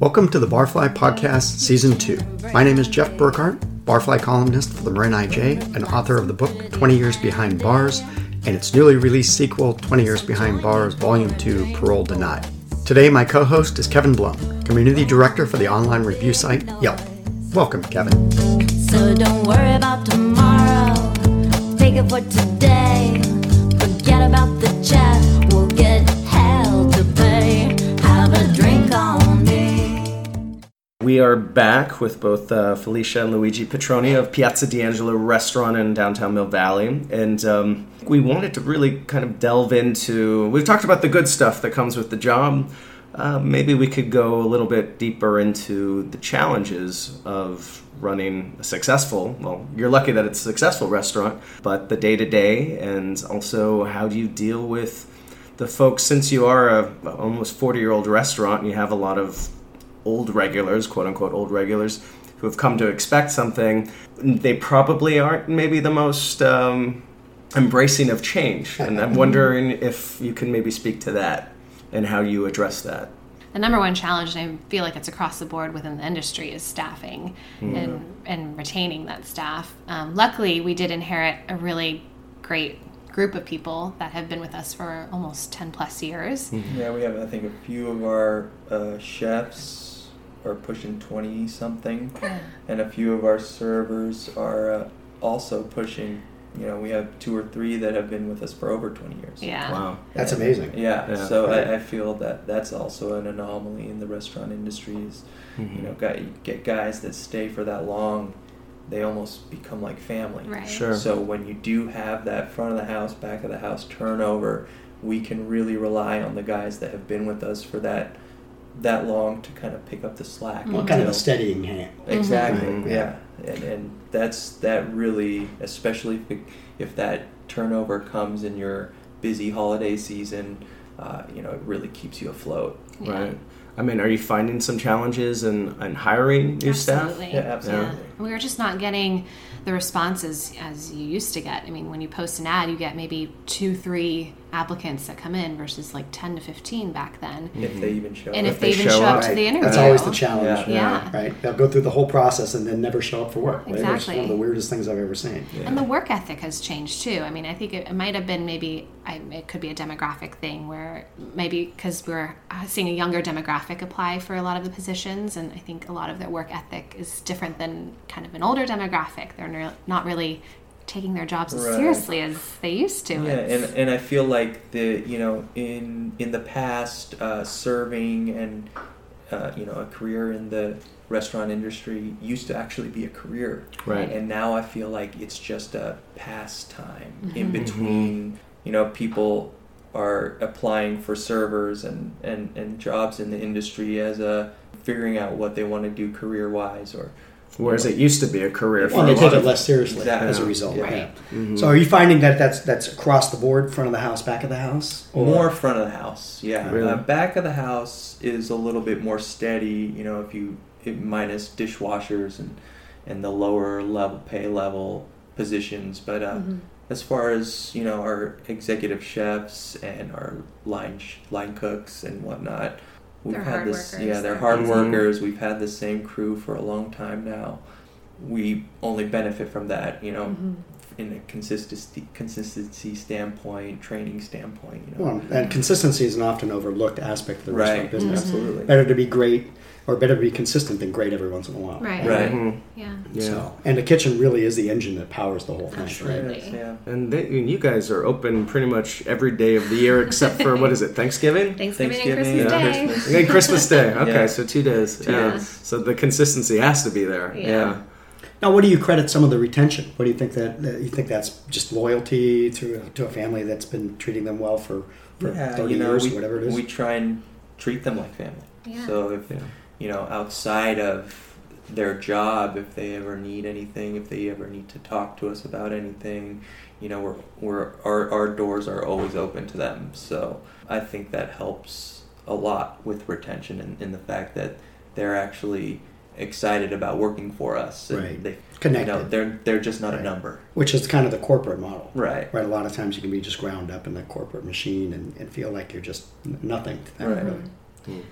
Welcome to the Barfly Podcast Season 2. My name is Jeff Burkhart, Barfly columnist for the Marin IJ and author of the book 20 Years Behind Bars and its newly released sequel, 20 Years Behind Bars Volume 2 Parole Denied. Today, my co host is Kevin Blum, Community Director for the online review site Yelp. Welcome, Kevin. So don't worry about tomorrow. Take it for today. We are back with both uh, Felicia and Luigi Petroni of Piazza D'Angelo Restaurant in downtown Mill Valley. And um, we wanted to really kind of delve into. We've talked about the good stuff that comes with the job. Uh, maybe we could go a little bit deeper into the challenges of running a successful, well, you're lucky that it's a successful restaurant, but the day to day, and also how do you deal with the folks, since you are a almost 40 year old restaurant and you have a lot of old regulars, quote unquote old regulars, who have come to expect something, they probably aren't maybe the most um, embracing of change. And I'm wondering if you can maybe speak to that and how you address that. the number one challenge, and I feel like it's across the board within the industry, is staffing and and retaining that staff. Um, luckily, we did inherit a really great group of people that have been with us for almost ten plus years. Yeah, we have I think a few of our uh, chefs are pushing twenty something, and a few of our servers are uh, also pushing. You know, we have two or three that have been with us for over twenty years. Yeah. Wow. That's And- amazing. Yeah, Yeah. so Right. I, I feel that that's also an anomaly in the restaurant industry. Is Mm-hmm. you know, guy, you get guys that stay for that long, they almost become like family. Right. Sure. So when you do have that front of the house, back of the house turnover, we can really rely on the guys that have been with us for that that long to kind of pick up the slack. Well, kind of a steadying hand. Exactly. Mhm. Yeah, and and that's that really, especially if if that turnover comes in your busy holiday season, uh, you know, it really keeps you afloat. Yeah. Right. I mean, are you finding some challenges in, in hiring new staff? Absolutely. Yeah, absolutely. We were just not getting the responses as you used to get. I mean, when you post an ad, you get maybe two, three applicants that come in versus like 10 to 15 back then. If they even show And up. if they, they even show show up up. to the interview. That's always the challenge. Yeah. Yeah. Right? They'll go through the whole process and then never show up for work. right? It's Exactly. one of the weirdest things I've ever seen. And the work ethic has changed too. I mean, I think it, it might have been maybe, I, it could be a demographic thing where maybe because we're uh, seeing a younger demographic apply for a lot of the positions, and I think a lot of their work ethic is different than kind of an older demographic. They're ner- not really taking their jobs as seriously as they used to. Yeah, It's- and, and I feel like the you know in in the past uh, serving and uh, you know a career in the restaurant industry used to actually be a career, Right. And now I feel like it's just a pastime in Mhm. between. You know, people are applying for servers and, and, and jobs in the industry as a figuring out what they want to do career wise or Whereas it used to be a career for Well, a they lot take it less seriously Exactly. as a result. Yeah. Right. yeah. So, are you finding that that's that's across the board, front of the house, back of the house, or More front of the house, yeah. Really? Uh, back of the house is a little bit more steady. You know, if you it, minus dishwashers and and the lower level pay level positions, but uh, Mhm. As far as you know, our executive chefs and our line sh- line cooks and whatnot, we've They're had hard this. workers. Yeah, they're They're- hard Mhm. workers. We've had the same crew for a long time now. We only benefit from that, you know, Mhm. In a consistency consistency standpoint, training standpoint. You know, well, and consistency is an often overlooked aspect of the restaurant right? business. Absolutely. Better to be great, or better to be consistent than great every once in a while. Right. Right. Mhm. Yeah. Yeah. So, and the kitchen really is the engine that powers the whole thing. Absolutely. Right? Yes, yeah. And, they, and you guys are open pretty much every day of the year except for what is it, Thanksgiving? Thanksgiving, Thanksgiving and Christmas and Day. Christmas. And Christmas Day. Okay, Yeah. so two days. Two yeah. days. So the consistency has to be there. Yeah. Yeah. Now, what do you credit some of the retention? What do you think that, that you think that's just loyalty to to a family that's been treating them well for, for Yeah, thirty you know, years we, or whatever it is? we try and treat them like family. Yeah. So if Yeah. you know, outside of their job, if they ever need anything, if they ever need to talk to us about anything, you know, we're, we're our our doors are always open to them. So I think that helps a lot with retention and in the fact that they're actually excited about working for us. And Right. They, Connected. You know, they're they're just not Right. a number. Which is kind of the corporate model. Right. Right. A lot of times you can be just ground up in the corporate machine and, and feel like you're just nothing to them, Right. really.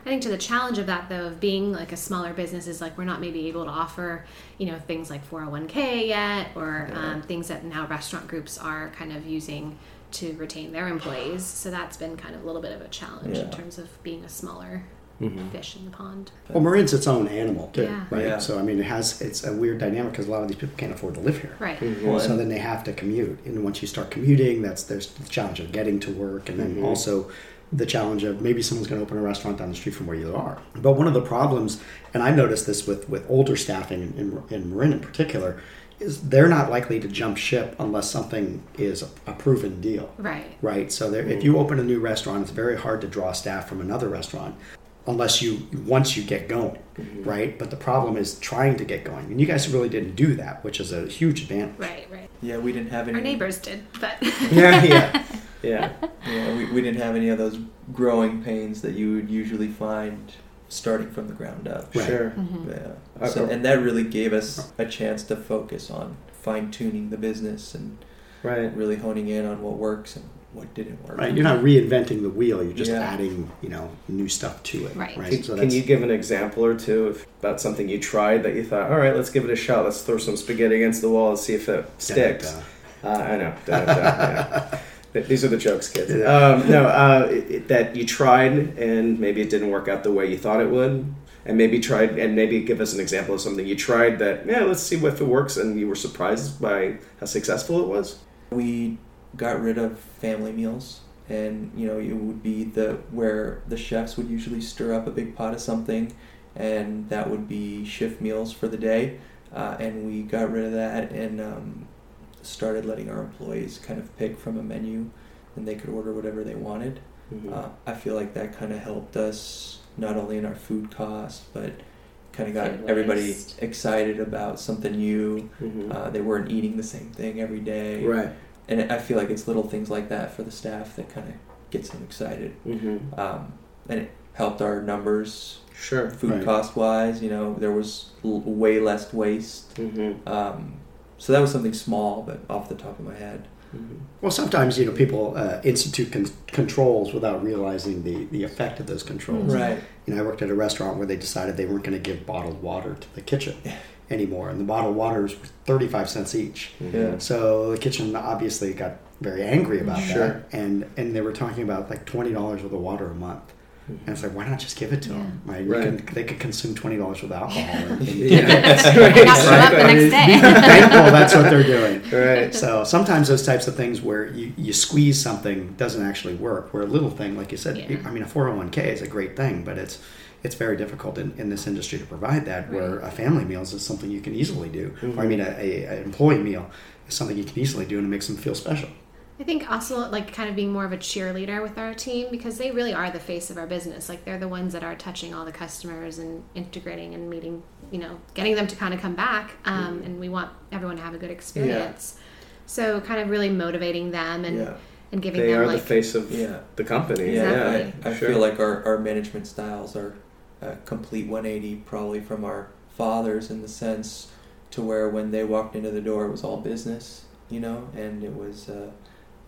I think to the challenge of that though, of being like a smaller business is like we're not maybe able to offer, you know, things like 401k yet, or um, things that now restaurant groups are kind of using to retain their employees. So that's been kind of a little bit of a challenge in terms of being a smaller Mm-hmm. fish in the pond. Well, Marin's its own animal too, Yeah. right? Yeah. So I mean, it has it's a weird dynamic because a lot of these people can't afford to live here. Right. Mm-hmm. Well, So then they have to commute, and once you start commuting, that's there's the challenge of getting to work, and then mm-hmm. also the challenge of maybe someone's going to open a restaurant down the street from where you are. But one of the problems, and I noticed this with with older staffing in, in, in Marin in particular, is they're not likely to jump ship unless something is a, a proven deal. Right. Right. So there, if you open a new restaurant, it's very hard to draw staff from another restaurant unless you once you get going, mm-hmm. right? But the problem is trying to get going, and you guys really didn't do that, which is a huge advantage. Right. Right. yeah, we didn't have any. Our neighbors did, but Yeah, yeah, yeah. Yeah, we, we didn't have any of those growing pains that you would usually find starting from the ground up. Right. Sure. Yeah. Mm-hmm. So, uh, and that really gave us oh. a chance to focus on fine tuning the business and Right. really honing in on what works and what didn't work. Right. You're not reinventing the wheel. You're just Yeah. adding, you know, new stuff to it. Right. Right. Can, So can you give an example or two of, about something you tried that you thought, all right, let's give it a shot. Let's throw some spaghetti against the wall and see if it sticks. Uh, I know. Da, da, da, yeah. These are the jokes, kids. Um, no, uh, it, it- that you tried and maybe it didn't work out the way you thought it would, and maybe tried and maybe give us an example of something you tried that yeah, let's see if it works, and you were surprised by how successful it was. we got rid of family meals. And you know it would be the where the chefs would usually stir up a big pot of something and that would be shift meals for the day. Uh, and we got rid of that and um, started letting our employees kind of pick from a menu and they could order whatever they wanted. Uh, i feel like that kind of helped us not only in our food costs but kind of got Food everybody excited about something new. Mhm. uh, they weren't eating the same thing every day. Right. And I feel like it's little things like that for the staff that kind of gets them excited. Mm-hmm. Um, and it helped our numbers, Sure. food Right. cost wise. You know, there was l- way less waste. Mm-hmm. Um, so that was something small, but off the top of my head. Mm-hmm. Well, sometimes you know people uh, institute con- controls without realizing the the effect of those controls. Mm-hmm. Right. You know, I worked at a restaurant where they decided they weren't going to give bottled water to the kitchen anymore, and the bottled waters were thirty five cents each. Mm-hmm. Yeah. So the kitchen obviously got very angry about Sure. that, and and they were talking about like twenty dollars worth of water a month. And it's like, why not just give it to them? Right? You Right. Can, they could consume twenty dollars with alcohol. And, and Yeah. not show up the next day. thankful that's what they're doing. Right. So sometimes those types of things where you, you squeeze something doesn't actually work. Where a little thing, like you said, Yeah. I mean, a 401k is a great thing, but it's it's very difficult in, in this industry to provide that. Where a family meal is something you can easily do. Mm-hmm. Or I mean, a, a, a employee meal is something you can easily do and it makes them feel special. I think also like kind of being more of a cheerleader with our team because they really are the face of our business. Like they're the ones that are touching all the customers and integrating and meeting, you know, getting them to kind of come back. Um, And we want everyone to have a good experience. So kind of really motivating them and Yeah. and giving They them are like the face of Yeah. the company. Yeah. Exactly. I, I Sure. feel like our, our management styles are a complete 180 probably from our fathers in the sense to where when they walked into the door it was all business, you know, and it was uh,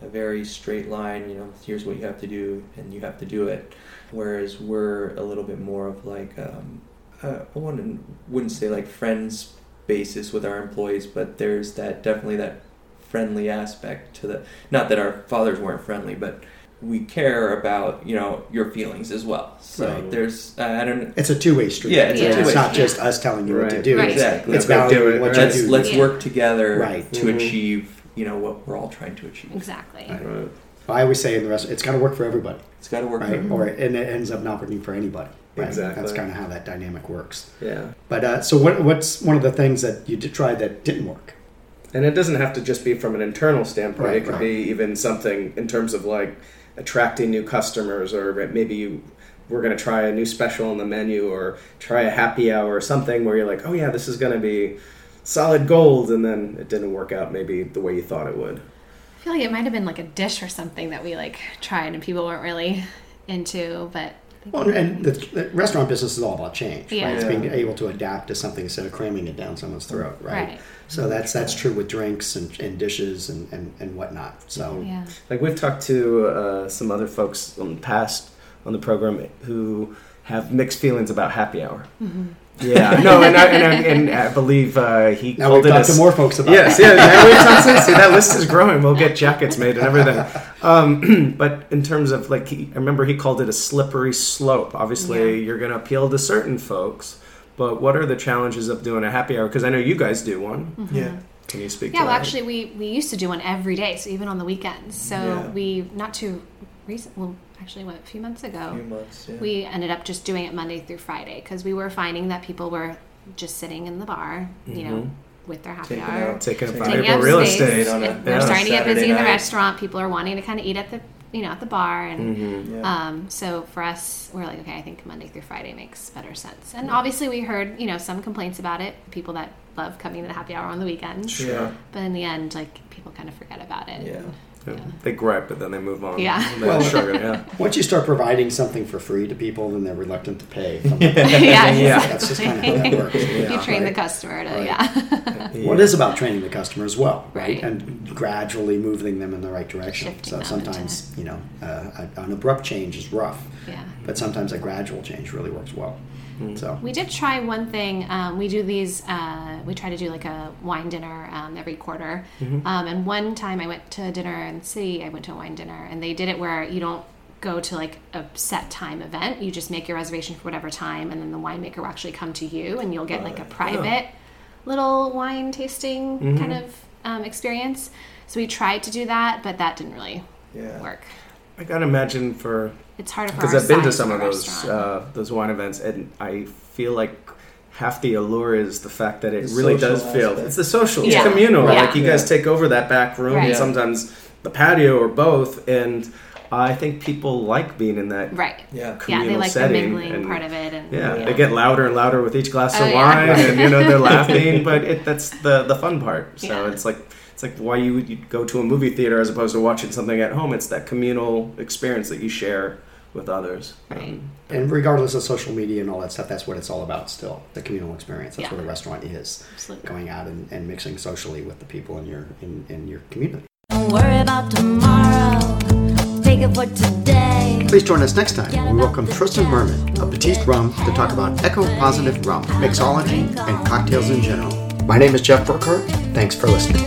a very straight line, you know, here's what you have to do and you have to do it. Whereas we're a little bit more of like, um, uh, I wouldn't, wouldn't say like friends basis with our employees, but there's that definitely that friendly aspect to the, not that our fathers weren't friendly, but we care about you know your feelings as well. So Right. there's uh, I don't know It's a two way street. Yeah, it's a It's two-way not street. just us telling you what to do. Right. It's, exactly. it's Let's do it, what right? you let's do. let's Yeah. work together Right. to Mhm. achieve you know what we're all trying to achieve. exactly. Right. Right. I always say in the rest, it's got to work for everybody, It's got to work. right? for- Or and it ends up not working for anybody. Right? Exactly. That's kind of how that dynamic works. Yeah. But uh, so, what, what's one of the things that you did try that didn't work? And it doesn't have to just be from an internal standpoint. Right, it could right. be even something in terms of like attracting new customers, or maybe you, we're going to try a new special on the menu, or try a happy hour, or something where you're like, oh yeah, this is going to be solid gold, and then it didn't work out maybe the way you thought it would. I feel like it might have been like a dish or something that we like tried and people weren't really into, but Well, and the, the restaurant business is all about change, Yeah. right? It's Yeah. being able to adapt to something instead of cramming it down someone's throat, right? Right. So that's that's true with drinks and, and dishes and, and, and whatnot. So yeah. Like we've talked to uh, some other folks in the past on the program who have mixed feelings about happy hour. Yeah, no, and I, and I, and I believe uh, he Now called we've it talked a to more folks about yes, that. yeah, yeah. We've talked to- see that list is growing. We'll get jackets made and everything. Um, but in terms of like, he, I remember he called it a slippery slope. Obviously, Yeah. you're going to appeal to certain folks, but what are the challenges of doing a happy hour? Because I know you guys do one. Yeah. Can you speak? Yeah, to well, that? actually, we we used to do one every day, so even on the weekends. So Yeah. we not too recent. Well, actually, what a few months A ago, few months. Yeah. we ended up just doing it Monday through Friday because we were finding that people were just sitting in the bar, you know, Mhm. with their happy Taking hour. out- taking up Taking taking valuable real space. estate. on a- We're yeah. starting to get busy Saturday in the restaurant. People are wanting to kind of eat at the, you know, at the bar, and Mhm. Yeah. um, so for us, we're like, okay, I think Monday through Friday makes better sense. And obviously, we heard, you know, some complaints about it. People that love coming to the happy hour on the weekends, Sure. but in the end, like people kind of forget about it. Yeah. and- Yeah. They gripe, but then they move on. Yeah. Well- struggling, yeah. Once you start providing something for free to people, then they're reluctant to pay. yeah, Yeah. That's just kind of how that works. you train the customer to, Right. yeah. Well, it is about training the customer as well, right? Right. And gradually moving them in the right direction. Shifting so them sometimes, you know, uh, an abrupt change is rough, yeah. but sometimes a gradual change really works well. So We did try one thing. Um, we do these. Uh, we try to do like a wine dinner um, every quarter. Um, and one time I went to a dinner in the city. I went to a wine dinner, and they did it where you don't go to like a set time event. You just make your reservation for whatever time, and then the winemaker will actually come to you, and you'll get like a private little wine tasting kind of um, experience. So we tried to do that, but that didn't really Yeah. work. I gotta imagine for It's harder for because I've been to some of those uh, those wine events, and I feel like half the allure is the fact that it The really does social feel aspect. it's the social, it's Yeah. communal. Right. Like you guys take over that back room, Right. and sometimes the patio or both, and I think people like being in that right. Yeah. Yeah, communal they like the setting. mingling and- part of it, and Yeah, Yeah. they get louder and louder with each glass Oh, of yeah. wine, and you know they're laughing. But it, that's the the fun part. So Yeah. it's like it's like why you would you go to a movie theater as opposed to watching something at home. It's that communal experience that you share with others. Right. And regardless of social media and all that stuff, that's what it's all about still. The communal experience. That's Yeah. what a restaurant is. Absolutely. Going out and, and mixing socially with the people in your in, in your community. Don't worry about tomorrow. Take it for today. Please join us next time when we welcome Tristan Merman of Batiste Rum to talk about eco positive rum, mixology, and cocktails in general. My name is Jeff Burkhart. Thanks for listening.